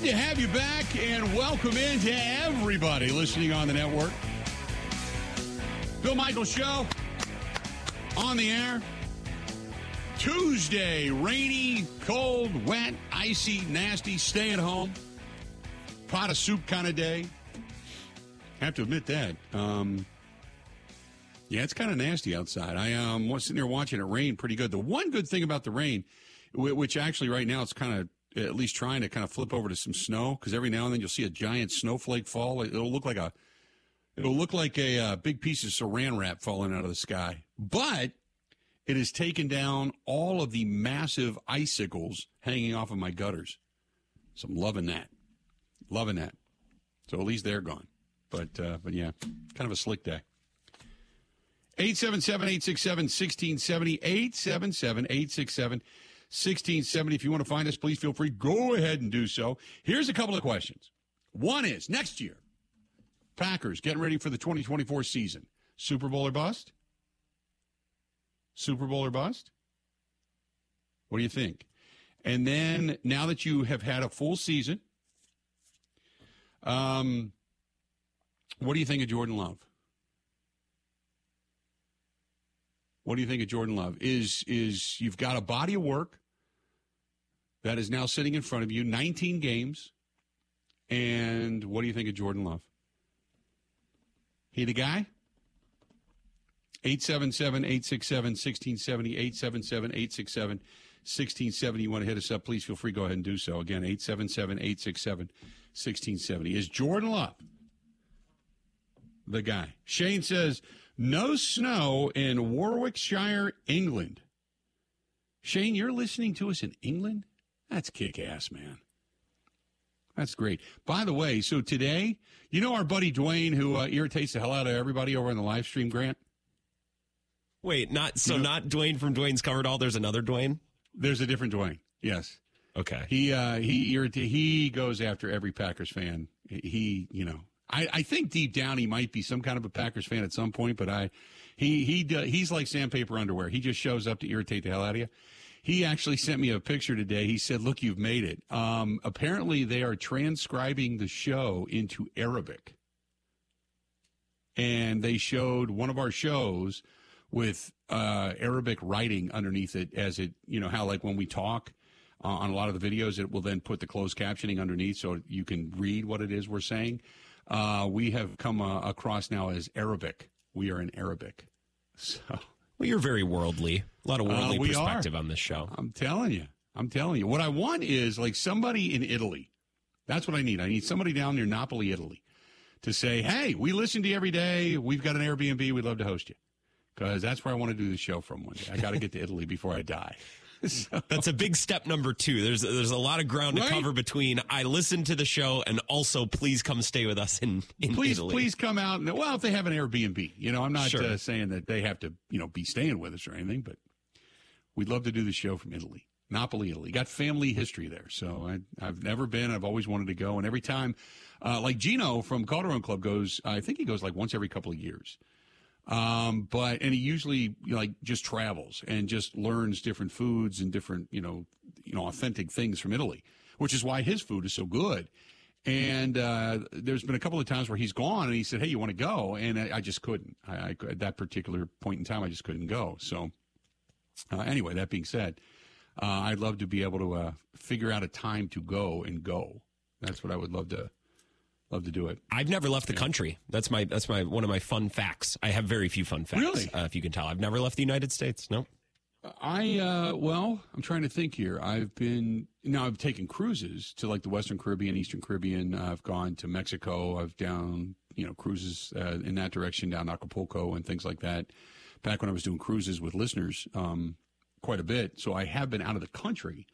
Good to have you back and welcome in to everybody listening on the network. Bill Michaels Show on the air. Tuesday, rainy, cold, wet, icy, nasty, stay at home, pot of soup kind of day. Have to admit that. Um, yeah, it's kind of nasty outside. I um, was sitting there watching it rain pretty good. The one good thing about the rain, which actually right now it's kind of at least trying to kind of flip over to some snow because every now and then you'll see a giant snowflake fall. It'll look like a it'll look like a uh, big piece of saran wrap falling out of the sky. But it has taken down all of the massive icicles hanging off of my gutters. So I'm loving that, loving that. So at least they're gone. But uh, but yeah, kind of a slick day. 877 867 1670. 877 867 1670. If you want to find us, please feel free. Go ahead and do so. Here's a couple of questions. One is next year, Packers getting ready for the 2024 season. Super Bowl or bust? Super Bowl or bust? What do you think? And then now that you have had a full season, um, what do you think of Jordan Love? What do you think of Jordan Love? Is is you've got a body of work that is now sitting in front of you, 19 games, and what do you think of Jordan Love? He the guy? 877 867 1670, 877 867 1670. You want to hit us up, please feel free. Go ahead and do so. Again, 877 867 1670. Is Jordan Love the guy? Shane says, no snow in Warwickshire, England. Shane, you're listening to us in England? That's kick ass, man. That's great. By the way, so today, you know our buddy Dwayne who uh, irritates the hell out of everybody over in the live stream, Grant? Wait, not so you know, not Dwayne from Dwayne's Covered All. There's another Dwayne. There's a different Dwayne. Yes. Okay. He uh, he irrita- he goes after every Packers fan. He you know I, I think deep down he might be some kind of a Packers fan at some point, but I he he he's like sandpaper underwear. He just shows up to irritate the hell out of you. He actually sent me a picture today. He said, "Look, you've made it." Um, apparently, they are transcribing the show into Arabic, and they showed one of our shows with uh, Arabic writing underneath it, as it you know how like when we talk. Uh, on a lot of the videos, it will then put the closed captioning underneath so you can read what it is we're saying. Uh, we have come uh, across now as Arabic. We are in Arabic. So well, you're very worldly. A lot of uh, worldly uh, perspective are. on this show. I'm telling you. I'm telling you. What I want is like somebody in Italy. That's what I need. I need somebody down near Napoli, Italy, to say, "Hey, we listen to you every day. We've got an Airbnb. We'd love to host you." Because that's where I want to do the show from one day. I got to get to Italy before I die. So. That's a big step number two. There's there's a lot of ground right? to cover between I listen to the show and also please come stay with us in, in please Italy. please come out and well if they have an Airbnb, you know I'm not sure. uh, saying that they have to you know be staying with us or anything, but we'd love to do the show from Italy. Napoli, Italy. Got family history there. So I, have never been. I've always wanted to go. And every time, uh, like Gino from Calderone Club goes, I think he goes like once every couple of years. Um, but and he usually you know, like just travels and just learns different foods and different you know you know authentic things from Italy, which is why his food is so good. And uh, there's been a couple of times where he's gone and he said, "Hey, you want to go?" And I, I just couldn't. I, I, at that particular point in time, I just couldn't go. So uh, anyway, that being said, uh, I'd love to be able to uh, figure out a time to go and go. That's what I would love to Love to do it. I've never left the country. That's my that's my one of my fun facts. I have very few fun facts. Really? Uh, if you can tell, I've never left the United States. No. I uh, well, I'm trying to think here. I've been now. I've taken cruises to like the Western Caribbean, Eastern Caribbean. Uh, I've gone to Mexico. I've down you know cruises uh, in that direction down Acapulco and things like that. Back when I was doing cruises with listeners, um, quite a bit. So I have been out of the country,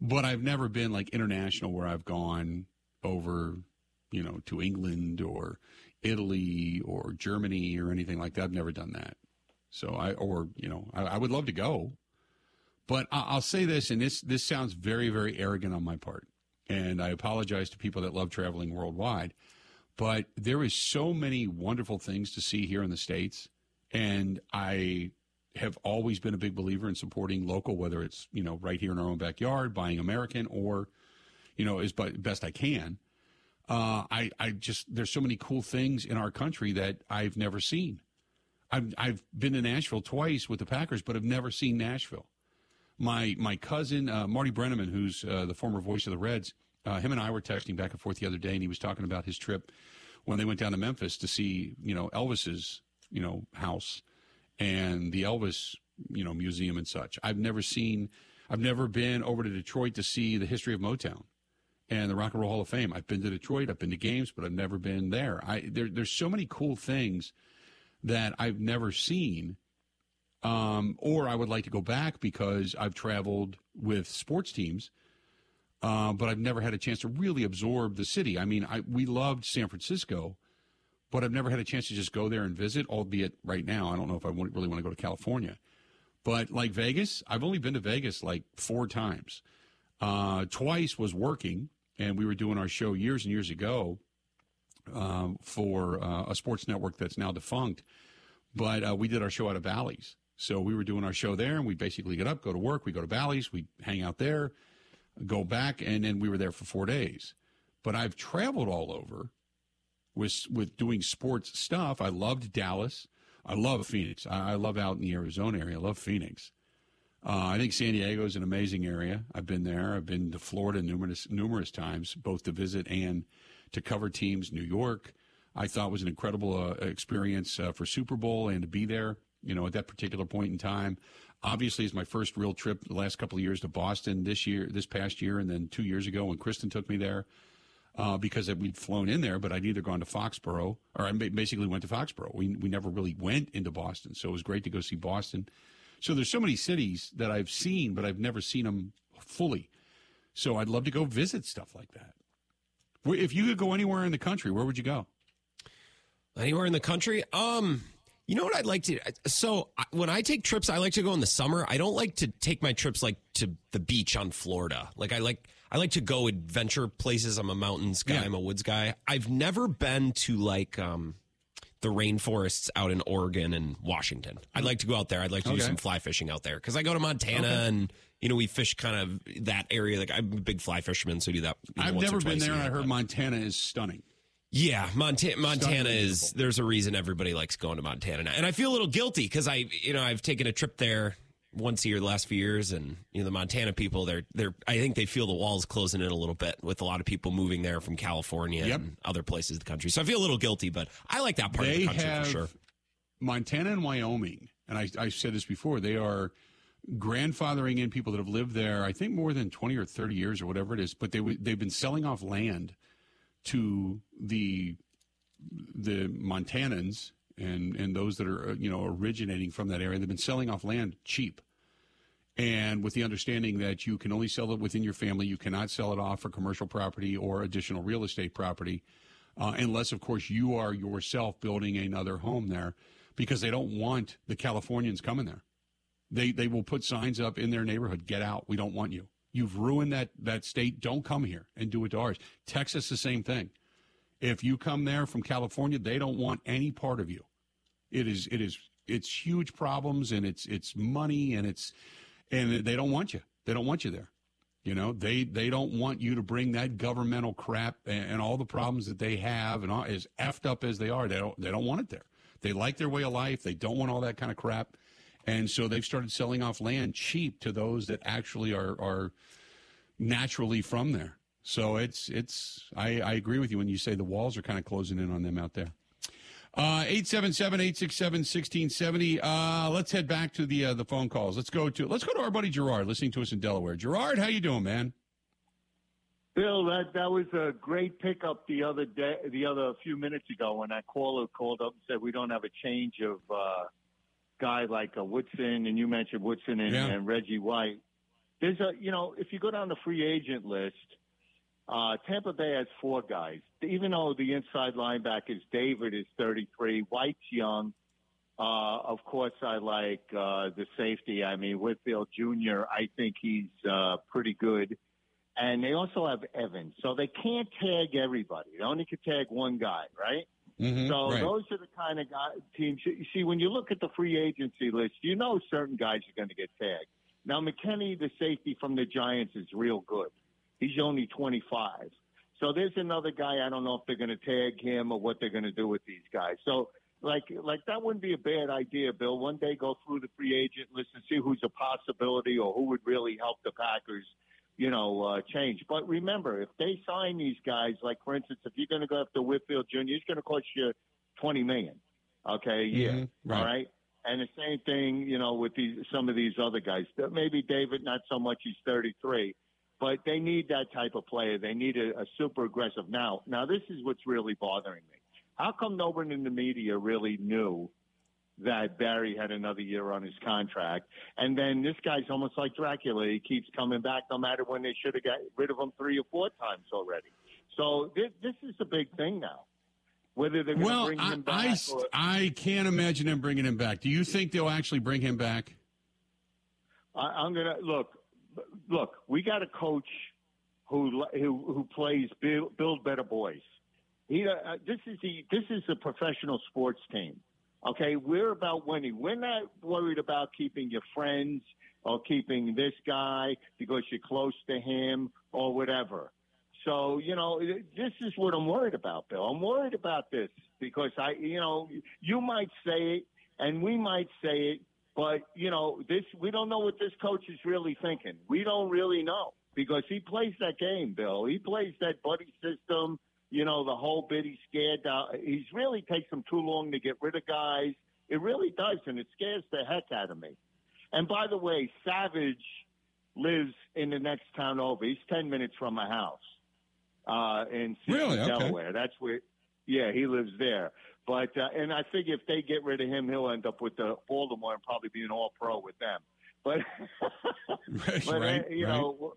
but I've never been like international where I've gone over you know, to England or Italy or Germany or anything like that. I've never done that. So I, or, you know, I, I would love to go. But I, will say this, and this, this sounds very, very arrogant on my part. And I apologize to people that love traveling worldwide. But there is so many wonderful things to see here in the States. And I have always been a big believer in supporting local, whether it's, you know, right here in our own backyard, buying American, or you know, as best I can. Uh, I I just there's so many cool things in our country that I've never seen. I've I've been to Nashville twice with the Packers, but I've never seen Nashville. My my cousin uh, Marty Brennaman, who's uh, the former voice of the Reds, uh, him and I were texting back and forth the other day, and he was talking about his trip when they went down to Memphis to see you know Elvis's you know house and the Elvis you know museum and such. I've never seen. I've never been over to Detroit to see the history of Motown and the Rock and Roll Hall of Fame. I've been to Detroit, I've been to games, but I've never been there. I there, there's so many cool things that I've never seen, um, or I would like to go back because I've traveled with sports teams, uh, but I've never had a chance to really absorb the city. I mean, I, we loved San Francisco, but I've never had a chance to just go there and visit. Albeit right now, I don't know if I really want to go to California, but like Vegas, I've only been to Vegas like four times. Uh, twice was working, and we were doing our show years and years ago um, for uh, a sports network that's now defunct. But uh, we did our show out of Bally's. So we were doing our show there, and we basically get up, go to work, we go to Bally's, we hang out there, go back, and then we were there for four days. But I've traveled all over with with doing sports stuff. I loved Dallas. I love Phoenix. I, I love out in the Arizona area. I love Phoenix. Uh, I think San Diego is an amazing area. I've been there. I've been to Florida numerous numerous times, both to visit and to cover teams. New York, I thought was an incredible uh, experience uh, for Super Bowl and to be there. You know, at that particular point in time, obviously, it's my first real trip the last couple of years to Boston. This year, this past year, and then two years ago when Kristen took me there. Uh, because we'd flown in there, but I'd either gone to Foxborough or I basically went to Foxborough. We, we never really went into Boston. So it was great to go see Boston. So there's so many cities that I've seen, but I've never seen them fully. So I'd love to go visit stuff like that. If you could go anywhere in the country, where would you go? Anywhere in the country? Um, you know what I'd like to so when I take trips, I like to go in the summer. I don't like to take my trips like to the beach on Florida. Like I like I like to go adventure places. I'm a mountains guy, yeah. I'm a woods guy. I've never been to like um the rainforests out in Oregon and Washington. I'd like to go out there. I'd like to okay. do some fly fishing out there because I go to Montana okay. and you know we fish kind of that area. Like I'm a big fly fisherman, so I do that. You know, I've never been there, and I heard Montana is stunning. Yeah, Montana. Montana is. There's a reason everybody likes going to Montana now, and I feel a little guilty because I, you know, I've taken a trip there once a year the last few years, and you know the Montana people, they're they're I think they feel the walls closing in a little bit with a lot of people moving there from California yep. and other places of the country. So I feel a little guilty, but I like that part they of the country for sure. Montana and Wyoming, and I I said this before, they are grandfathering in people that have lived there. I think more than twenty or thirty years or whatever it is, but they they've been selling off land to the the Montanans and and those that are you know originating from that area. They've been selling off land cheap, and with the understanding that you can only sell it within your family. You cannot sell it off for commercial property or additional real estate property, uh, unless of course you are yourself building another home there, because they don't want the Californians coming there. They they will put signs up in their neighborhood. Get out. We don't want you. You've ruined that that state. Don't come here and do it to ours. Texas, the same thing. If you come there from California, they don't want any part of you. It is it is it's huge problems and it's it's money and it's and they don't want you. They don't want you there. You know, they they don't want you to bring that governmental crap and, and all the problems that they have and all, as effed up as they are. They don't they don't want it there. They like their way of life. They don't want all that kind of crap, and so they've started selling off land cheap to those that actually are are naturally from there. So it's it's I, I agree with you when you say the walls are kind of closing in on them out there. Uh, 877-867-1670. Uh, let's head back to the uh, the phone calls. Let's go to let's go to our buddy Gerard listening to us in Delaware. Gerard, how you doing, man? Bill, that that was a great pickup the other day, the other few minutes ago when that caller called up and said we don't have a change of uh, guy like a Woodson, and you mentioned Woodson and, yeah. and Reggie White. There's a, you know, if you go down the free agent list, uh, Tampa Bay has four guys. Even though the inside linebackers, David is 33, White's young. Uh, of course, I like uh, the safety. I mean, Winfield Jr., I think he's uh, pretty good. And they also have Evans. So they can't tag everybody. They only can tag one guy, right? Mm-hmm, so right. those are the kind of guy, teams. You see, when you look at the free agency list, you know certain guys are going to get tagged. Now, McKinney, the safety from the Giants, is real good. He's only 25. So there's another guy. I don't know if they're going to tag him or what they're going to do with these guys. So like like that wouldn't be a bad idea, Bill. One day go through the free agent list and see who's a possibility or who would really help the Packers, you know, uh, change. But remember, if they sign these guys, like for instance, if you're going to go after Winfield Jr., it's going to cost you twenty million, okay, a year, Mm-hmm. Right. all right. And the same thing, you know, with these some of these other guys. Maybe David, not so much. He's 33, but they need that type of player. They need a, a super aggressive. Now, now this is what's really bothering me. How come no one in the media really knew that Barry had another year on his contract? And then this guy's almost like Dracula. He keeps coming back no matter when they should have got rid of him three or four times already. So this, this is a big thing now. Whether they're going to Well, bring I, him back I, or, I can't imagine them bringing him back. Do you think they'll actually bring him back? I, I'm gonna look. Look, we got a coach who who who plays build, build better boys. He uh, this is the this is a professional sports team. Okay, we're about winning. We're not worried about keeping your friends or keeping this guy because you're close to him or whatever. So you know, this is what I'm worried about, Bill. I'm worried about this because I, you know, you might say it and we might say it, but you know, this we don't know what this coach is really thinking. We don't really know because he plays that game, Bill. He plays that buddy system. You know, the whole bit he's scared. Uh, he's really takes him too long to get rid of guys. It really does, and it scares the heck out of me. And by the way, Savage lives in the next town over. He's ten minutes from my house uh, in Really? Okay. Delaware. That's where. Yeah, he lives there. But uh, and I figure if they get rid of him, he'll end up with the Baltimore and probably be an All Pro with them. But Right, but right, uh, you right. know,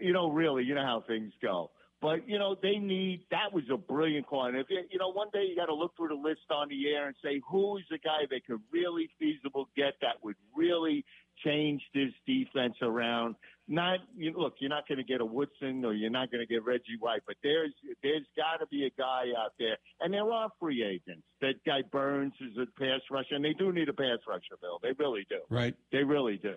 you know, really, you know how things go. But you know, they need. That was a brilliant call. And if you, you know, one day you got to look through the list on the air and say who is the guy they could really feasible get that would really change this defense around. Not you look, you're not going to get a Woodson or you're not going to get Reggie White, but there's there's got to be a guy out there, and there are free agents. That guy Burns is a pass rusher, and they do need a pass rusher, Bill. They really do. Right. They really do.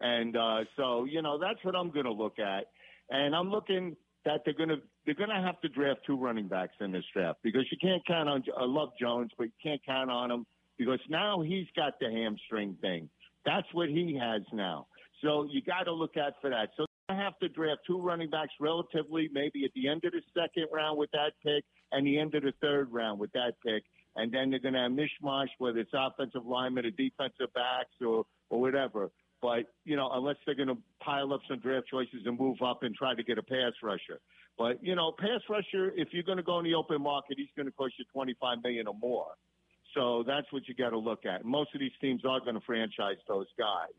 And uh, so, you know, that's what I'm going to look at. And I'm looking that they're going to they're going to have to draft two running backs in this draft because you can't count on. I love Jones, but you can't count on him because now he's got the hamstring thing. That's what he has now. So you got to look out for that. So I have to draft two running backs relatively, maybe at the end of the second round with that pick and the end of the third round with that pick. And then they're going to have mishmash, whether it's offensive linemen or defensive backs or, or whatever. But, you know, unless they're going to pile up some draft choices and move up and try to get a pass rusher. But, you know, pass rusher, if you're going to go in the open market, he's going to cost you 25 million or more. So that's what you got to look at. Most of these teams are going to franchise those guys.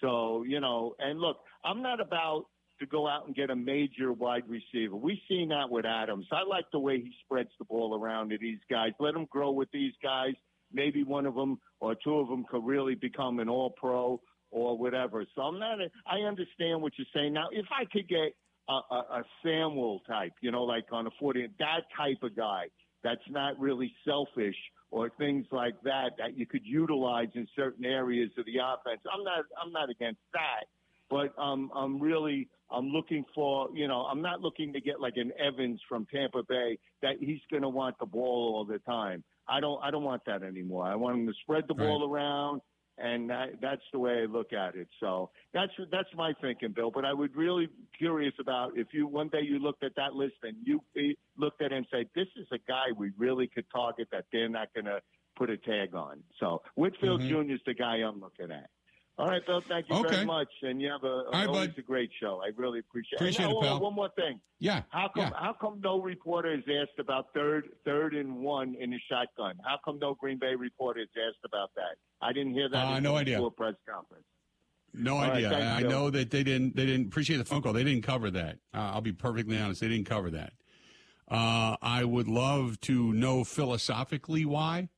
So, you know, and look, I'm not about to go out and get a major wide receiver. We've seen that with Adams. I like the way he spreads the ball around to these guys. Let him grow with these guys. Maybe one of them or two of them could really become an all pro or whatever. So I'm not, a, I understand what you're saying. Now, if I could get a, a, a Samuel type, you know, like on a 40, that type of guy that's not really selfish or things like that that you could utilize in certain areas of the offense. I'm not I'm not against that, but um, I'm really I'm looking for you know I'm not looking to get like an Evans from Tampa Bay that he's going to want the ball all the time. I don't I don't want that anymore. I want him to spread the ball around. And that, that's the way I look at it. So that's that's my thinking, Bill. But I would really curious about if you one day you looked at that list and you eh, looked at it and said, "This is a guy we really could target that they're not going to put a tag on." So Winfield mm-hmm. Jr. is the guy I'm looking at. All right, Bill. Thank you Okay. very much, and you have a, right, always bud. a great show. I really appreciate. Appreciate and, it, oh, pal. One more thing. Yeah. How come yeah. how come no reporter is asked about third third and one in the shotgun? How come no Green Bay reporter is asked about that? I didn't hear that. Uh, no idea. before press conference. No right, idea. thank I, I know that they didn't. They didn't appreciate the phone call. They didn't cover that. Uh, I'll be perfectly honest. They didn't cover that. Uh, I would love to know philosophically why.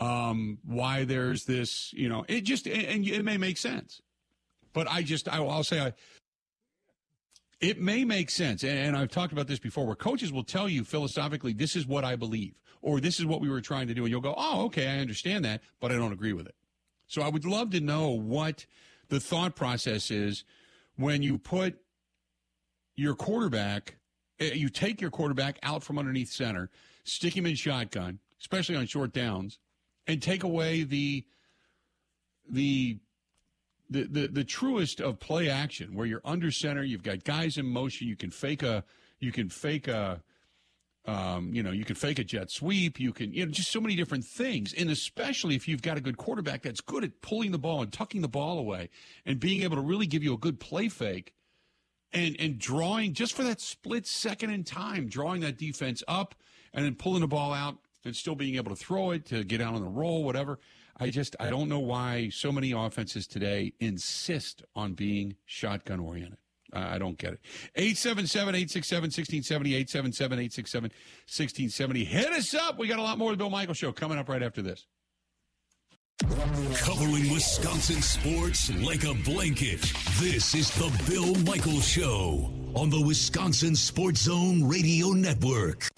Um, why there's this, you know, it just and it may make sense, but I just I, I'll say I. It may make sense, and, and I've talked about this before, where coaches will tell you philosophically, this is what I believe, or this is what we were trying to do, and you'll go, oh, okay, I understand that, but I don't agree with it. So I would love to know what the thought process is when you put your quarterback, eh, you take your quarterback out from underneath center, stick him in shotgun, especially on short downs, and take away the the the, the the truest of play action where you're under center, you've got guys in motion, you can fake a you can fake a um, you know, you can fake a jet sweep. You can, you know, just so many different things. And especially if you've got a good quarterback that's good at pulling the ball and tucking the ball away and being able to really give you a good play fake and, and drawing just for that split second in time, drawing that defense up and then pulling the ball out and still being able to throw it to get out on the roll, whatever. I just, I don't know why so many offenses today insist on being shotgun oriented. I don't get it. 877 867 1670, 877 867 1670. Hit us up. We got a lot more of the Bill Michael Show coming up right after this. Covering Wisconsin sports like a blanket. This is the Bill Michael Show on the Wisconsin Sports Zone Radio Network.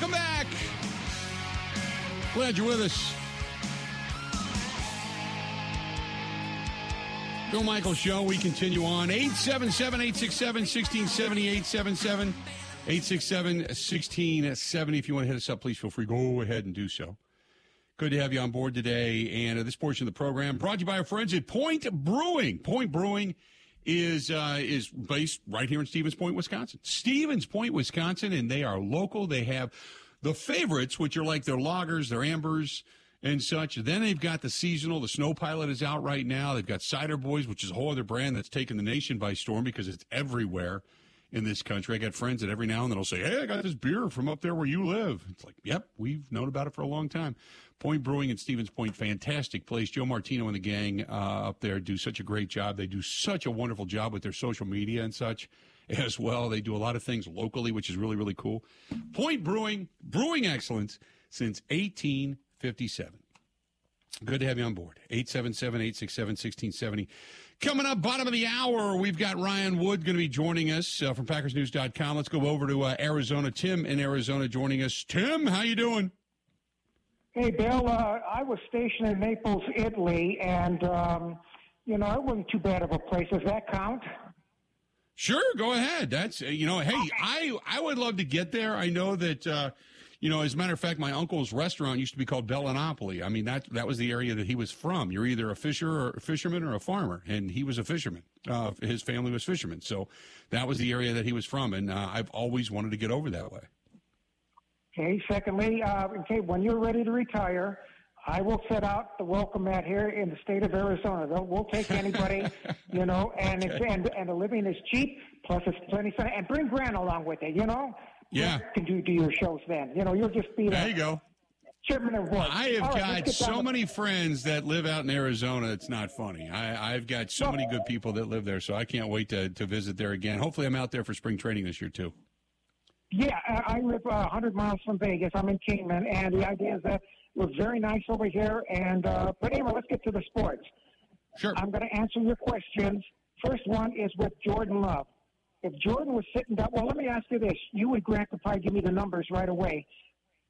Welcome back. Glad you're with us. Bill Michael Show. We continue on. 877 867 1670. 877 867 1670. If you want to hit us up, please feel free. Go ahead and do so. Good to have you on board today. And uh, this portion of the program brought to you by our friends at Point Brewing. Point Brewing is uh, is based right here in Stevens Point, Wisconsin. Stevens Point, Wisconsin, and they are local. They have the favorites, which are like their lagers, their ambers, and such. Then they've got the seasonal. The Snow Pilot is out right now. They've got Cider Boys, which is a whole other brand that's taken the nation by storm because it's everywhere in this country. I got friends that every now and then will say, "Hey, I got this beer from up there where you live." It's like, "Yep, we've known about it for a long time." Point Brewing in Stevens Point, fantastic place. Joe Martino and the gang uh, up there do such a great job. They do such a wonderful job with their social media and such as well. They do a lot of things locally, which is really, really cool. Point Brewing, brewing excellence since 1857. Good to have you on board. 877 867 1670. Coming up, bottom of the hour, we've got Ryan Wood going to be joining us uh, from PackersNews.com. Let's go over to uh, Arizona. Tim in Arizona joining us. Tim, how you doing? Hey, Bill. Uh, I was stationed in Naples, Italy, and um, you know it wasn't too bad of a place. Does that count? Sure, go ahead. That's uh, you know, hey, I I would love to get there. I know that uh, you know, as a matter of fact, my uncle's restaurant used to be called Bellinopoli. I mean, that that was the area that he was from. You're either a fisher or a fisherman or a farmer, and he was a fisherman. Uh, his family was fishermen, so that was the area that he was from, and uh, I've always wanted to get over that way. Okay. Secondly, uh, okay, when you're ready to retire, I will set out the welcome mat here in the state of Arizona. They'll, we'll take anybody, you know, and it's, and and the living is cheap. Plus, it's plenty fun. And bring Grant along with you. You know. Yeah. Grant Can do do your shows then. You know, you'll just be There the you go. chairman of board. I have right, got let's get down so many friends that live out in Arizona. It's not funny. I, I've got so many good people that live there, so I can't wait to, to visit there again. Hopefully, I'm out there for spring training this year too. Yeah, I I live uh, 100 miles from Vegas. I'm in Kingman, and the idea is that we're very nice over here. And uh, but anyway, let's get to the sports. Sure. I'm going to answer your questions. First one is with Jordan Love. If Jordan was sitting down, well, let me ask you this: You would Grant could probably give me the numbers right away.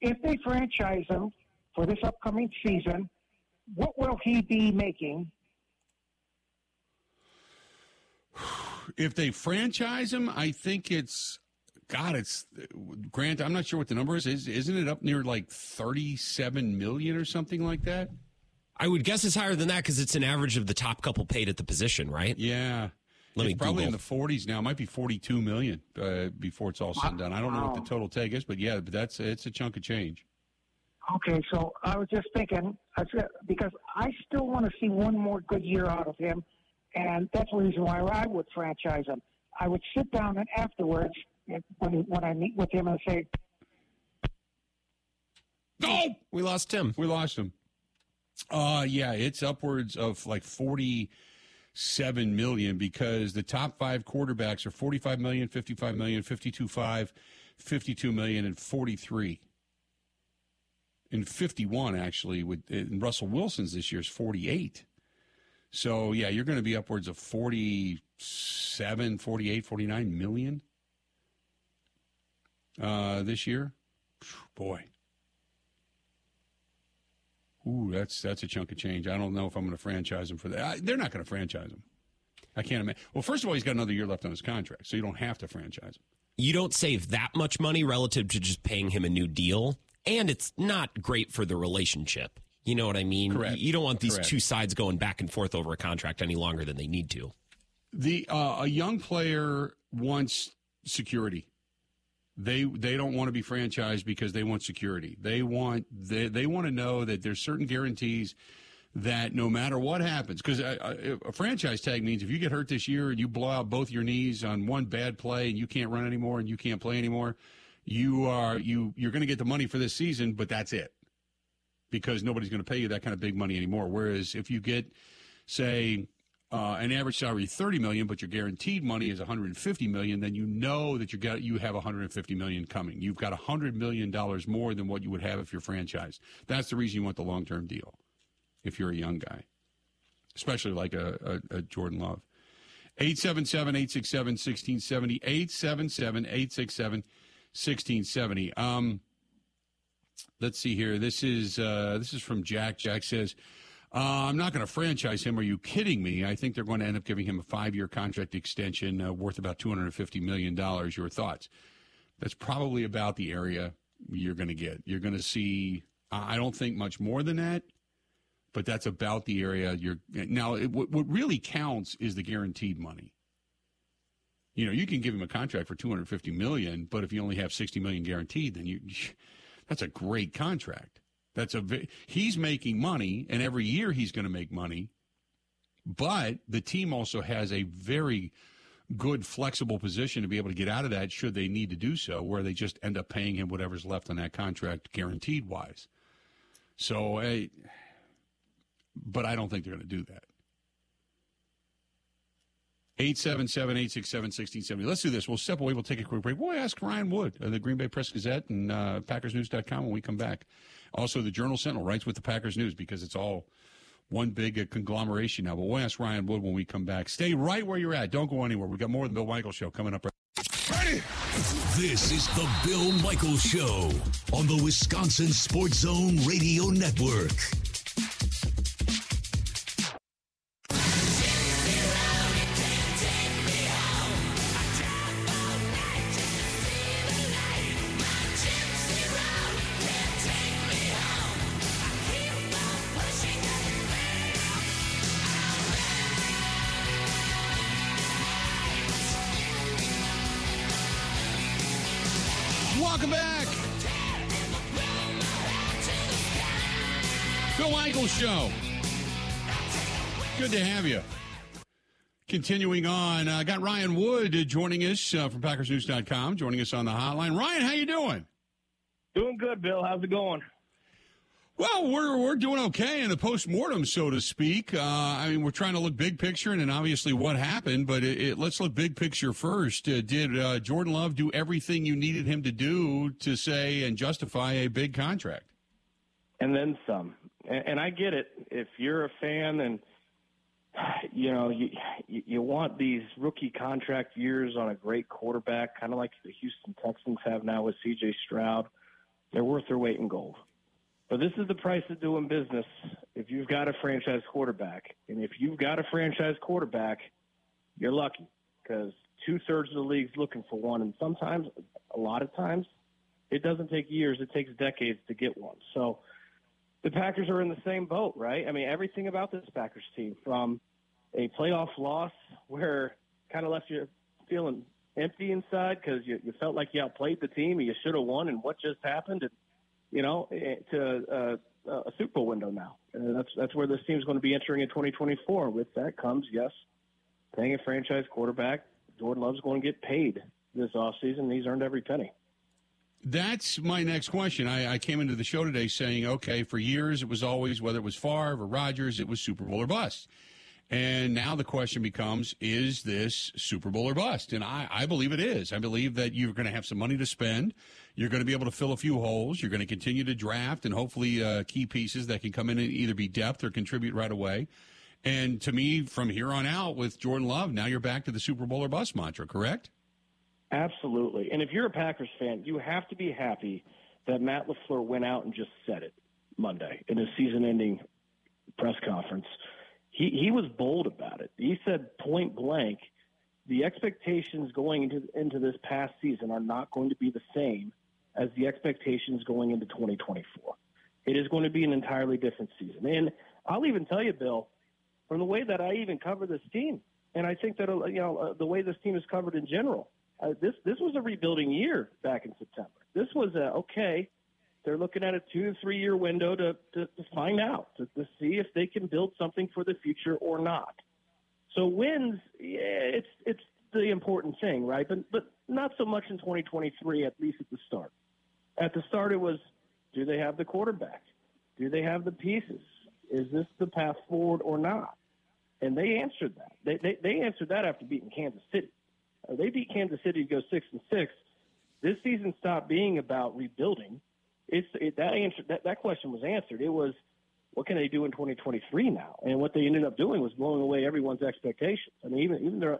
If they franchise him for this upcoming season, what will he be making? if they franchise him, I think it's God. It's Grant. I'm not sure what the number is. is isn't it up near like 37 million or something like that? I would guess it's higher than that because it's an average of the top couple paid at the position, right? Yeah. Let it's me probably in the 40s now. It might be 42 million uh, before it's all said and done. I don't know what the total take is, but yeah, but that's it's a chunk of change. Okay, so I was just thinking I said, because I still want to see one more good year out of him, and that's the reason why I would franchise him. I would sit down and afterwards, when when I meet with him, and say, Oh, We lost Tim. we lost him. Uh yeah, it's upwards of like 47 million because the top 5 quarterbacks are 45 million, 55 million, 52 5, 52 million and 43. and 51 actually. With and Russell Wilson's this year is 48. So yeah, you're going to be upwards of 47, 48, 49 million uh, this year. Boy. Ooh, that's that's a chunk of change. I don't know if I'm going to franchise him for that. I, they're not going to franchise him. I can't imagine. Well, first of all, he's got another year left on his contract, so you don't have to franchise him. You don't save that much money relative to just paying him a new deal, and it's not great for the relationship. You know what I mean? Correct. You don't want these Correct. two sides going back and forth over a contract any longer than they need to. The uh, a young player wants security. They they don't want to be franchised because they want security. They want they they want to know that there's certain guarantees that no matter what happens, because a, uh, a, uh, a franchise tag means if you get hurt this year and you blow out both your knees on one bad play and you can't run anymore and you can't play anymore, you are you you're going to get the money for this season, but that's it because nobody's going to pay you that kind of big money anymore. Whereas if you get, say, uh, an average salary 30 million, but your guaranteed money is 150 million, then you know that you got you have 150 million coming. You've got 100 million dollars more than what you would have if you're franchised. That's the reason you want the long term deal. If you're a young guy, especially like a, a, a Jordan Love. 877 867 1670. 877 867 1670. Um, let's see here. This is uh, this is from Jack. Jack says, uh, "I'm not going to franchise him. Are you kidding me? I think they're going to end up giving him a five year contract extension uh, worth about 250 million dollars. Your thoughts? That's probably about the area you're going to get. You're going to see. I don't think much more than that." But that's about the area you're now. It, what, what really counts is the guaranteed money. You know, you can give him a contract for 250 million, but if you only have 60 million guaranteed, then you that's a great contract. That's a he's making money, and every year he's going to make money. But the team also has a very good flexible position to be able to get out of that should they need to do so, where they just end up paying him whatever's left on that contract, guaranteed wise. So, eh, but I don't think they're going to do that. 877 867 1670. Let's do this. We'll step away. We'll take a quick break. We'll ask Ryan Wood of the Green Bay Press Gazette and uh, PackersNews.com when we come back. Also, the Journal Sentinel writes with the Packers News because it's all one big uh, conglomeration now. But we'll ask Ryan Wood when we come back. Stay right where you're at. Don't go anywhere. We've got more of the Bill Michael Show coming up. Ready? This is the Bill Michaels Show on the Wisconsin Sports Zone Radio Network. Bill Michaels Show. Good to have you. Continuing on, I uh, got Ryan Wood joining us uh, from PackersNews.com, joining us on the hotline. Ryan, how you doing? Doing good, Bill. How's it going? Well, we're we're doing okay in the post mortem, so to speak. Uh, I mean, we're trying to look big picture, and then obviously what happened. But it, it, let's look big picture first. Uh, did uh, Jordan Love do everything you needed him to do to say and justify a big contract? And then some. And, and I get it. If you're a fan and you know you you want these rookie contract years on a great quarterback, kind of like the Houston Texans have now with C.J. Stroud, they're worth their weight in gold. But this is the price of doing business if you've got a franchise quarterback. And if you've got a franchise quarterback, you're lucky because two thirds of the league's looking for one. And sometimes, a lot of times, it doesn't take years, it takes decades to get one. So the Packers are in the same boat, right? I mean, everything about this Packers team from a playoff loss where kind of left you feeling empty inside because you, you felt like you outplayed the team and you should have won, and what just happened? And you know, to uh, a Super Bowl window now. And that's that's where this team's going to be entering in 2024. With that comes, yes, paying a franchise quarterback. Jordan Love's going to get paid this offseason. He's earned every penny. That's my next question. I, I, came into the show today saying, okay, for years it was always whether it was Favre or Rodgers, it was Super Bowl or bust. And now the question becomes is this Super Bowl or bust? And I, I believe it is. I believe that you're going to have some money to spend. You're going to be able to fill a few holes. You're going to continue to draft and hopefully uh, key pieces that can come in and either be depth or contribute right away. And to me, from here on out with Jordan Love, now you're back to the Super Bowl or bust mantra, correct? Absolutely. And if you're a Packers fan, you have to be happy that Matt LaFleur went out and just said it Monday in his season ending press conference. He, he was bold about it. He said point blank, the expectations going into, into this past season are not going to be the same as the expectations going into 2024. It is going to be an entirely different season. And I'll even tell you, Bill, from the way that I even cover this team, and I think that you know the way this team is covered in general, uh, this this was a rebuilding year back in September. This was a okay. They're looking at a two to three year window to, to, to find out to, to see if they can build something for the future or not. So wins, yeah, it's it's the important thing, right? But but not so much in 2023, at least at the start. At the start, it was, do they have the quarterback? Do they have the pieces? Is this the path forward or not? And they answered that. They they, they answered that after beating Kansas City. They beat Kansas City to go six and six. This season stopped being about rebuilding. It's it, that answer that that question was answered. It was what can they do in 2023 now? And what they ended up doing was blowing away everyone's expectations. I mean, even even there,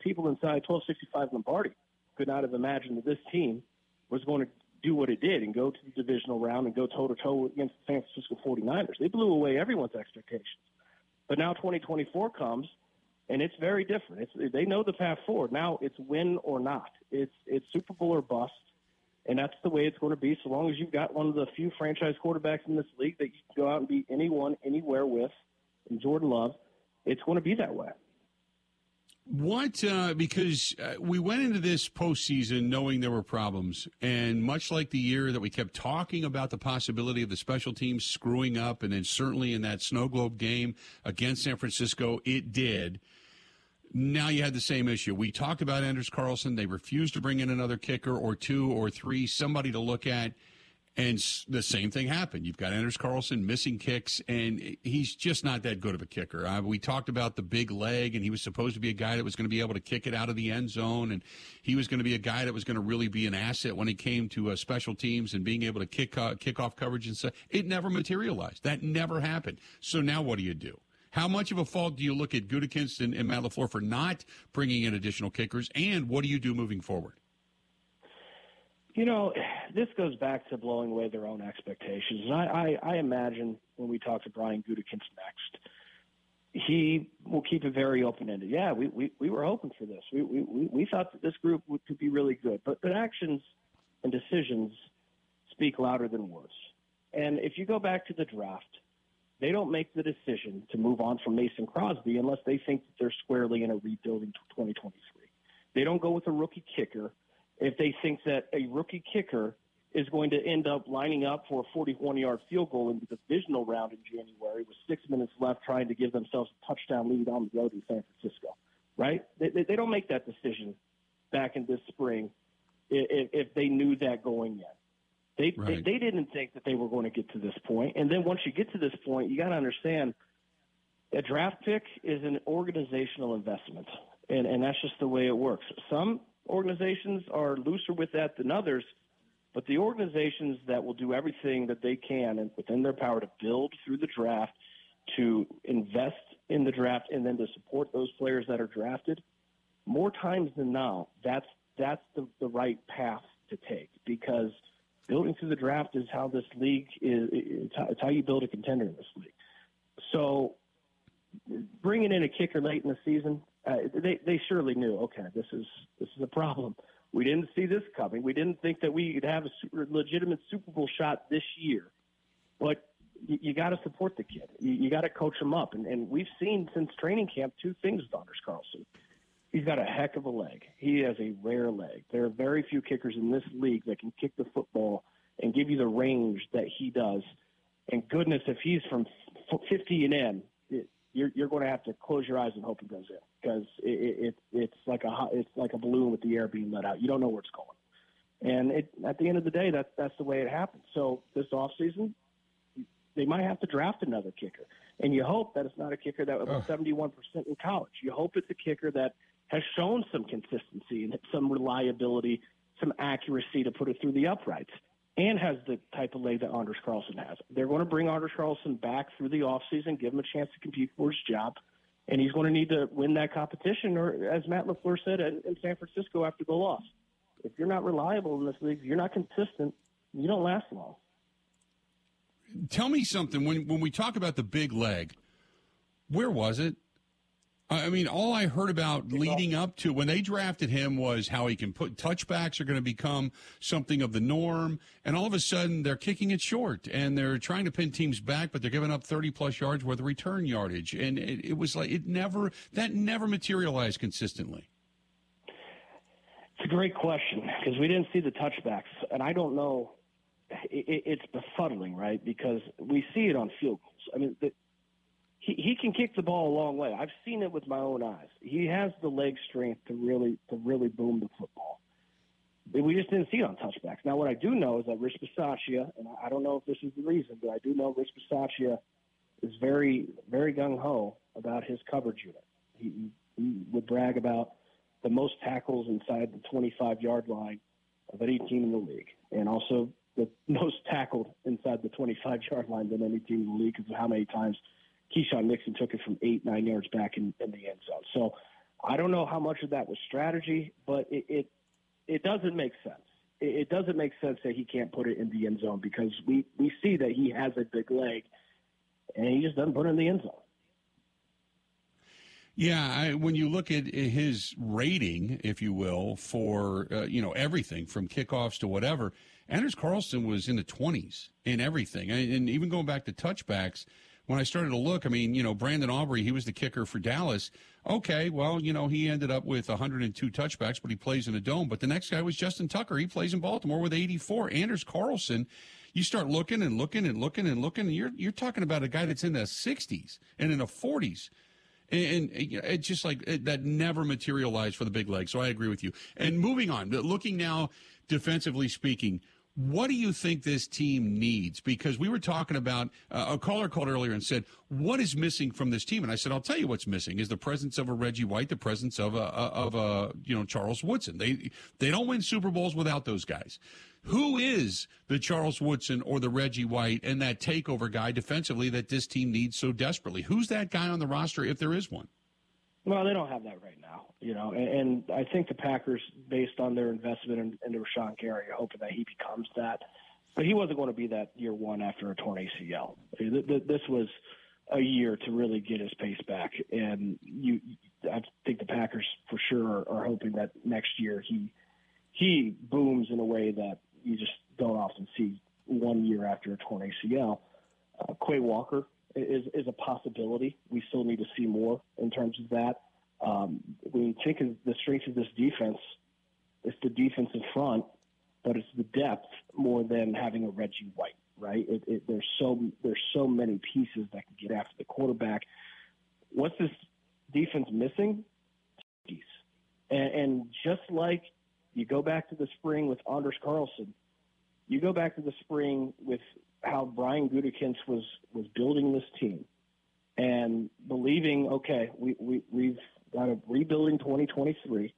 people inside 1265 Lombardi could not have imagined that this team was going to do what it did and go to the divisional round and go toe to toe against the San Francisco 49ers. They blew away everyone's expectations. But now 2024 comes, and it's very different. It's, they know the path forward. Now it's win or not. It's it's Super Bowl or bust, and that's the way it's going to be. So long as you've got one of the few franchise quarterbacks in this league that you can go out and beat anyone anywhere with, and Jordan Love, it's going to be that way. What, uh, because uh, we went into this postseason knowing there were problems. And much like the year that we kept talking about the possibility of the special teams screwing up, and then certainly in that snow globe game against San Francisco, it did. Now you had the same issue. We talked about Anders Carlson. They refused to bring in another kicker or two or three, somebody to look at. And the same thing happened. You've got Anders Carlson missing kicks, and he's just not that good of a kicker. Uh, we talked about the big leg, and he was supposed to be a guy that was going to be able to kick it out of the end zone, and he was going to be a guy that was going to really be an asset when it came to uh, special teams and being able to kick uh, kick off coverage and stuff. It never materialized. That never happened. So now what do you do? How much of a fault do you look at Gutekunst and, and Matt LaFleur for not bringing in additional kickers, and what do you do moving forward? You know, this goes back to blowing away their own expectations. And I, I, I imagine when we talk to Brian Gutekunst next, he will keep it very open ended. Yeah, we, we, we were hoping for this. We, we, we thought that this group would, could be really good. But, but actions and decisions speak louder than words. And if you go back to the draft, they don't make the decision to move on from Mason Crosby unless they think that they're squarely in a rebuilding 2023. They don't go with a rookie kicker if they think that a rookie kicker is going to end up lining up for a 41 yard field goal in the divisional round in January with six minutes left trying to give themselves a touchdown lead on the road in San Francisco, right? They, they, they don't make that decision back in this spring if, if they knew that going in. They, right. they, they didn't think that they were going to get to this point. And then once you get to this point, you got to understand a draft pick is an organizational investment. And, and that's just the way it works. Some organizations are looser with that than others, but the organizations that will do everything that they can and within their power to build through the draft, to invest in the draft, and then to support those players that are drafted, more times than now, that's that's the, the right path to take because building through the draft is how this league is. It's how, you build a contender in this league. So bringing in a kicker late in the season, uh, they they surely knew. Okay, this is this is a problem. We didn't see this coming. We didn't think that we could have a super, legitimate Super Bowl shot this year. But you, you got to support the kid. You, you got to coach him up. And, and we've seen since training camp two things with Anders Carlson. He's got a heck of a leg. He has a rare leg. There are very few kickers in this league that can kick the football and give you the range that he does. And goodness, if he's from 50 and in, you're you're going to have to close your eyes and hope he goes in because it, it it's like a it's like a balloon with the air being let out. You don't know where it's going, and it at the end of the day, that's that's the way it happens. So this off season, they might have to draft another kicker, And you hope that it's not a kicker that was 71% in college. You hope it's a kicker that has shown some consistency and some reliability, some accuracy to put it through the uprights, and has the type of leg that Anders Carlson has. They're going to bring Anders Carlson back through the offseason, give him a chance to compete for his job, and he's going to need to win that competition, or as Matt LaFleur said in, in San Francisco after the loss, if you're not reliable in this league, you're not consistent, you don't last long tell me something when when we talk about the big leg. Where was it? I mean, all I heard about leading up to when they drafted him was how he can put touchbacks are going to become something of the norm, and all of a sudden they're kicking it short and they're trying to pin teams back, but they're giving up thirty plus yards worth of return yardage, and it, it was like it never that never materialized consistently. It's a great question because we didn't see the touchbacks, and I don't know it, it's befuddling, right? Because we see it on field goals. I mean, the, he he can kick the ball a long way. I've seen it with my own eyes. He has the leg strength to really to really boom the football. We just didn't see it on touchbacks. Now, what I do know is that Rich Bisaccia, and I don't know if this is the reason, but I do know Rich Bisaccia is very very gung ho about his coverage unit. He, he would brag about the most tackles inside the 25 yard line of any team in the league, and also the most tackled inside the 25 yard line than any team in the league because of how many times Keisean Nixon took it from eight, nine yards back in, in the end zone. So I don't know how much of that was strategy, but it, it, it doesn't make sense. It, it doesn't make sense that he can't put it in the end zone because we, we see that he has a big leg and he just doesn't put it in the end zone. Yeah, I, when you look at his rating, if you will, for uh, you know everything from kickoffs to whatever, Anders Carlson was in the 20s in everything. And even going back to touchbacks, when I started to look, I mean, you know, Brandon Aubrey, he was the kicker for Dallas. Okay, well, you know, he ended up with 102 touchbacks, but he plays in a dome. But the next guy was Justin Tucker. He plays in Baltimore with 84. Anders Carlson, you start looking and looking and looking and looking, and you're you're talking about a guy that's in the 60s and in the 40s. And, it's just like it, that never materialized for the big leg. So I agree with you. And moving on, looking now defensively speaking, what do you think this team needs? Because we were talking about uh, a caller called earlier and said, "What is missing from this team?" And I said, "I'll tell you what's missing is the presence of a Reggie White, the presence of a, of a you know Charles Woodson. They they don't win Super Bowls without those guys. Who is the Charles Woodson or the Reggie White and that takeover guy defensively that this team needs so desperately? Who's that guy on the roster if there is one?" Well, they don't have that right now, you know, and, and I think the Packers, based on their investment in, into Rashan Gary, are hoping that he becomes that. But he wasn't going to be that year one after a torn ACL. This was a year to really get his pace back, and you, I think the Packers for sure are, are hoping that next year he he booms in a way that you just don't often see one year after a torn ACL. Uh, Quay Walker is is a possibility. We still need to see more in terms of that. Um, when you think of the strength of this defense, it's the defense in front, but it's the depth more than having a Reggie White, right? It, it, there's so there's so many pieces that can get after the quarterback. What's this defense missing? And, and just like you go back to the spring with Anders Carlson, you go back to the spring with how Brian Gutekunst was was building this team and believing, okay, we, we we've got a rebuilding 2023.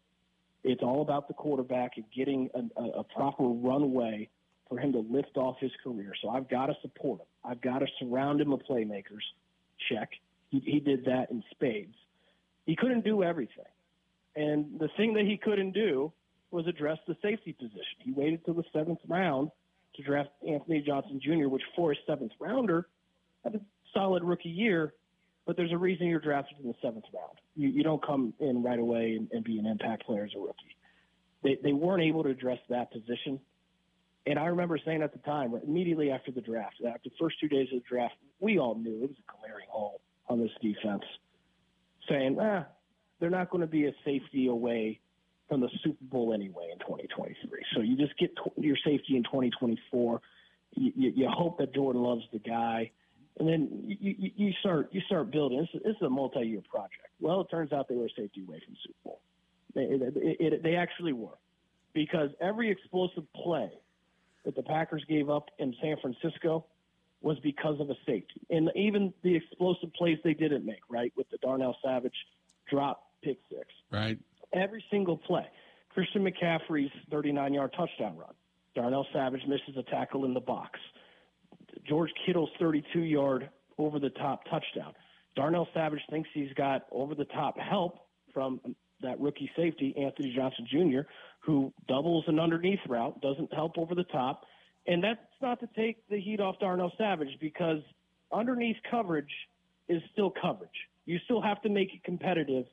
It's all about the quarterback and getting a, a, proper runway for him to lift off his career. So I've got to support him. I've got to surround him with playmakers. Check. He, he did that in spades. He couldn't do everything. And the thing that he couldn't do was address the safety position. He waited till the seventh round to draft Anthony Johnson Jr., which for a seventh rounder had a solid rookie year, but there's a reason you're drafted in the seventh round. You, you don't come in right away and, and be an impact player as a rookie. They, they weren't able to address that position. And I remember saying at the time, immediately after the draft, after the first two days of the draft, we all knew it was a glaring hole on this defense, saying, ah, they're not going to be a safety away from the Super Bowl anyway in 2023. So you just get t- your safety in 2024. You, you, you, hope that Jordan loves the guy, and then you, you, you start you start building. This is, this is a multi-year project. Well, it turns out they were safety away from Super Bowl. They, it, it, they actually were, because every explosive play that the Packers gave up in San Francisco was because of a safety. And even the explosive plays they didn't make, right, with the Darnell Savage drop pick six. Right. Every single play. Christian McCaffrey's 39 yard touchdown run. Darnell Savage misses a tackle in the box. George Kittle's 32 yard over the top touchdown. Darnell Savage thinks he's got over the top help from that rookie safety, Anthony Johnson Jr., who doubles an underneath route, doesn't help over the top. And that's not to take the heat off Darnell Savage because underneath coverage is still coverage. You still have to make it competitive.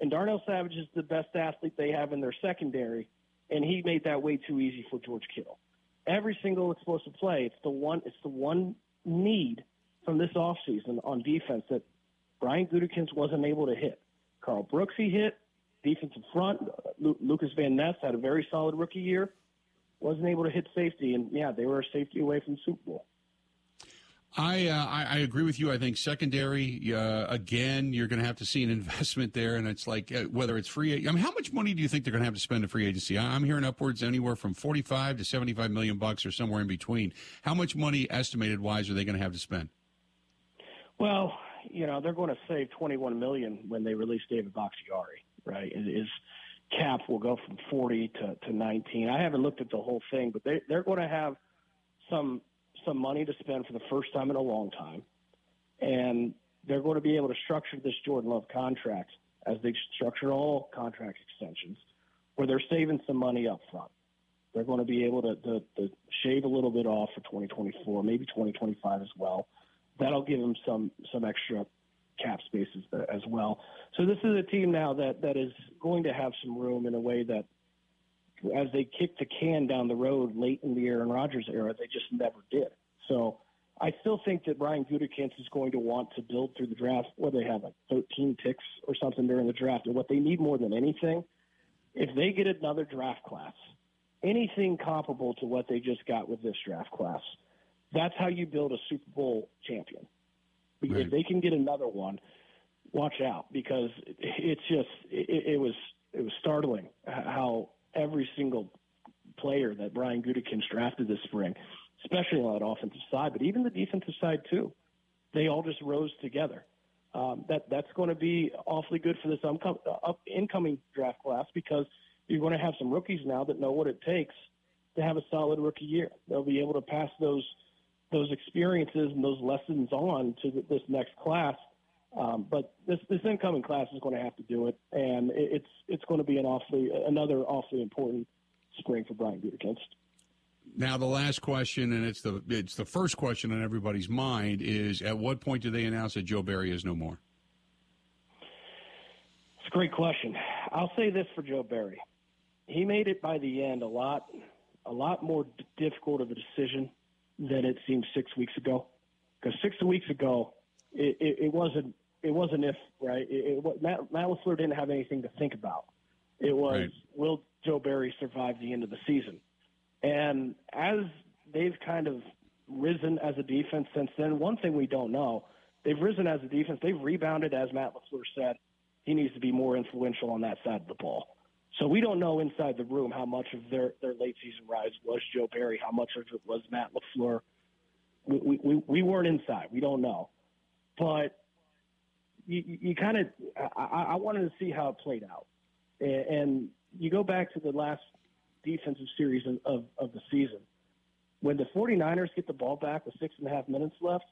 And Darnell Savage is the best athlete they have in their secondary, and he made that way too easy for George Kittle. Every single explosive play, it's the one it's the one need from this offseason on defense that Brian Gutekunst wasn't able to hit. Karl Brooks he hit, defensive front. Lukas Van Ness had a very solid rookie year wasn't able to hit safety, and yeah, they were a safety away from Super Bowl. I, uh, I, I agree with you. I think secondary uh, again, you're going to have to see an investment there, and it's like uh, whether it's free. I mean, how much money do you think they're going to have to spend in free agency? I'm hearing upwards anywhere from 45 to 75 million bucks, or somewhere in between. How much money, estimated wise, are they going to have to spend? Well, you know, they're going to save 21 million when they release David Bakhtiari, right? Is cap will go from 40 to, to 19. I haven't looked at the whole thing, but they, they're going to have some some money to spend for the first time in a long time, and they're going to be able to structure this Jordan Love contract as they structure all contract extensions, where they're saving some money up front. They're going to be able to, to, to shave a little bit off for 2024, maybe 2025 as well. That'll give them some some extra cap spaces as well. So this is a team now that, that is going to have some room in a way that as they kick the can down the road late in the Aaron Rodgers era, they just never did. So I still think that Brian Gutekunst is going to want to build through the draft where they have like 13 picks or something during the draft. And what they need more than anything, if they get another draft class, anything comparable to what they just got with this draft class, that's how you build a Super Bowl champion. Right. If they can get another one, watch out because it's just it, it was it was startling how every single player that Drafted this spring, especially on that offensive side, but even the defensive side too, they all just rose together. Um, that that's going to be awfully good for this umco- uh, up, incoming draft class because you're going to have some rookies now that know what it takes to have a solid rookie year. They'll be able to pass those those experiences and those lessons on to this next class. Um, but this this incoming class is going to have to do it, and it's it's going to be an awfully another awfully important spring for Brian Gutekunst. Now the last question, and it's the it's the first question on everybody's mind is: At what point do they announce that Joe Barry is no more? It's a great question. I'll say this for Joe Barry: he made it by the end a lot a lot more difficult of a decision than it seemed six weeks ago. Because six weeks ago, it, it, it, wasn't it wasn't if right. It, it, Matt, Matt LaFleur didn't have anything to think about. It was right. will Joe Barry survive the end of the season? And as they've kind of risen as a defense since then, one thing we don't know, they've risen as a defense. They've rebounded, as Matt LaFleur said. He needs to be more influential on that side of the ball. So we don't know inside the room how much of their, their late season rise was Joe Barry, how much of it was Matt LaFleur. We, we, we weren't inside. We don't know. But you, you kind of, I, I wanted to see how it played out. And you go back to the last defensive series of, of, of the season. When the 49ers get the ball back with six and a half minutes left,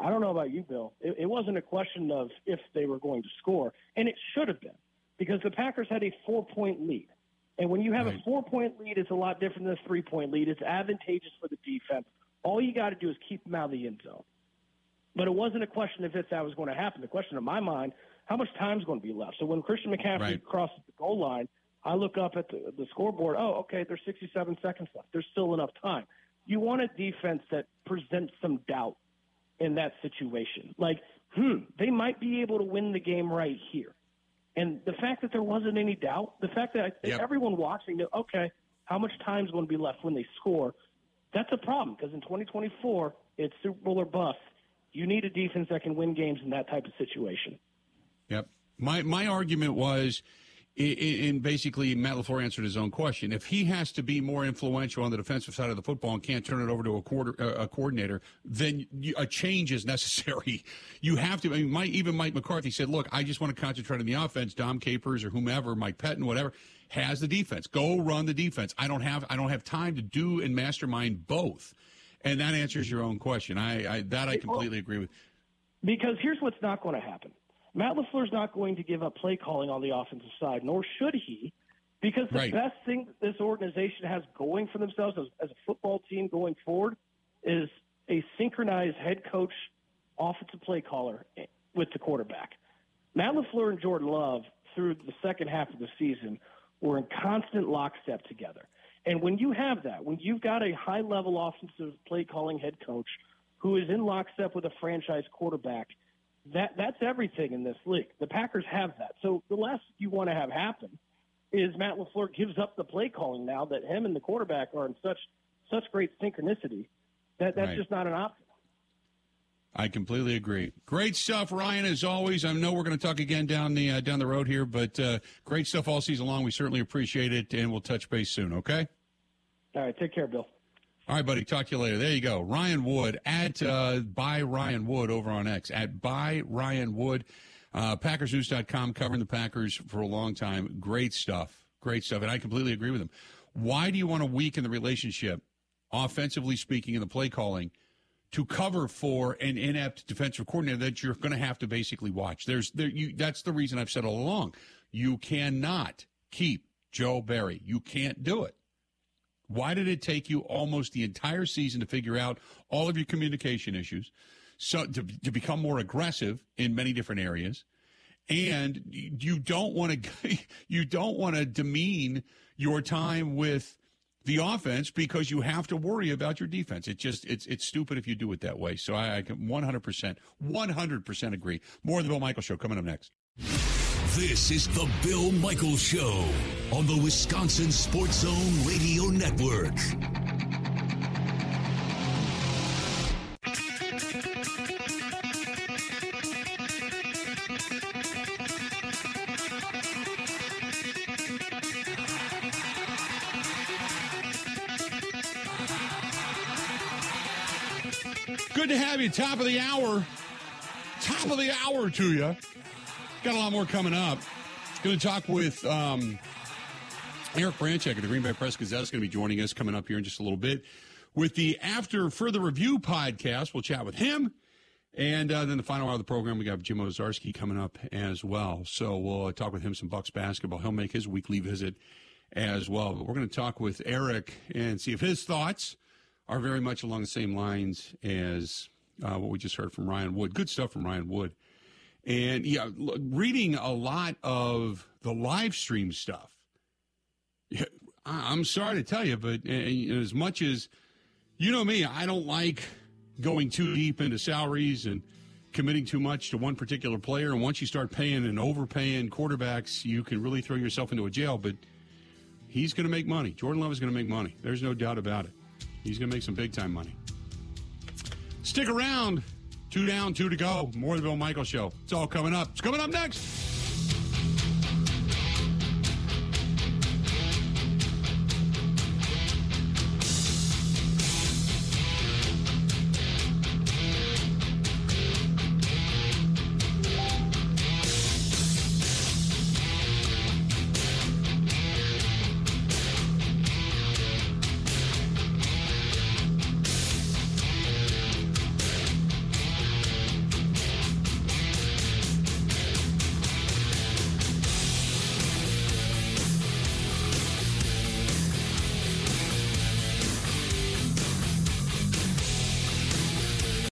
I don't know about you, Bill. It, it wasn't a question of if they were going to score, and it should have been because the Packers had a four point lead. And when you have right. a four point lead, it's a lot different than a three point lead. It's advantageous for the defense. All you got to do is keep them out of the end zone. But it wasn't a question of if that was going to happen. The question in my mind, how much time is going to be left? So when Christian McCaffrey right. crosses the goal line, I look up at the, the scoreboard. Oh, okay, there's 67 seconds left. There's still enough time. You want a defense that presents some doubt in that situation. Like, hmm, they might be able to win the game right here. And the fact that there wasn't any doubt, the fact that yep. everyone watching knew, okay, how much time is going to be left when they score, that's a problem because in 2024, it's Super Bowl or bust. You need a defense that can win games in that type of situation. Yep. My my argument was And basically, Matt LaFleur answered his own question. If he has to be more influential on the defensive side of the football and can't turn it over to a, quarter, uh, a coordinator, then a change is necessary. You have to. I mean, Mike, even Mike McCarthy said, "Look, I just want to concentrate on the offense." Dom Capers or whomever, Mike Pettine, whatever, has the defense. Go run the defense. I don't have. I don't have time to do and mastermind both. And that answers your own question. I, I that I completely agree with. Because here's what's not going to happen Matt LaFleur's not going to give up play calling on the offensive side, nor should he, because the right. best thing this organization has going for themselves as, as a football team going forward is a synchronized head coach, offensive play caller eh, with the quarterback. Matt LaFleur and Jordan Love, through the second half of the season, were in constant lockstep together. And when you have that, when you've got a high level offensive play calling head coach who is in lockstep with a franchise quarterback – that that's everything in this league. The Packers have that. So the last you want to have happen is Matt LaFleur gives up the play calling now that him and the quarterback are in such such great synchronicity that that's right. just not an option. I completely agree. Great stuff, Ryan. As always, I know we're going to talk again down the uh, down the road here, but uh, great stuff all season long. We certainly appreciate it, and we'll touch base soon. Okay. All right. Take care, Bill. All right, buddy. Talk to you later. There you go. Ryan Wood at uh, by Ryan Wood over on X at by Ryan Wood. Uh, PackersNews.com covering the Packers for a long time. Great stuff. Great stuff. And I completely agree with him. Why do you want to weaken the relationship, offensively speaking, in the play calling, to cover for an inept defensive coordinator that you're going to have to basically watch? There's there. You, that's the reason I've said all along. You cannot keep Joe Barry. You can't do it. Why did it take you almost the entire season to figure out all of your communication issues, so to, to become more aggressive in many different areas? And you don't want to you don't want to demean your time with the offense because you have to worry about your defense. It just it's it's stupid if you do it that way. So I, I can 100% 100% agree. More of the Bill Michaels show coming up next. This is the Bill Michaels Show on the Wisconsin Sports Zone Radio Network. Good to have you. Top of the hour. Top of the hour to you. Got a lot more coming up. Going to talk with um, Eric Branchek of the Green Bay Press Gazette is going to be joining us coming up here in just a little bit. With the After Further Review podcast, we'll chat with him. And uh, then the final hour of the program, we got Jim Owczarski coming up as well. So we'll uh, talk with him some Bucks basketball. He'll make his weekly visit as well. But we're going to talk with Eric and see if his thoughts are very much along the same lines as uh, what we just heard from Ryan Wood. Good stuff from Ryan Wood and yeah, reading a lot of the live stream stuff. I'm sorry to tell you, but as much as you know me, I don't like going too deep into salaries and committing too much to one particular player. And once you start paying and overpaying quarterbacks, you can really throw yourself into a jail. But he's going to make money. Jordan Love is going to make money. There's no doubt about it. He's going to make some big time money. Stick around. Two down, two to go. More of the Bill Michaels Show. It's all coming up. It's coming up next.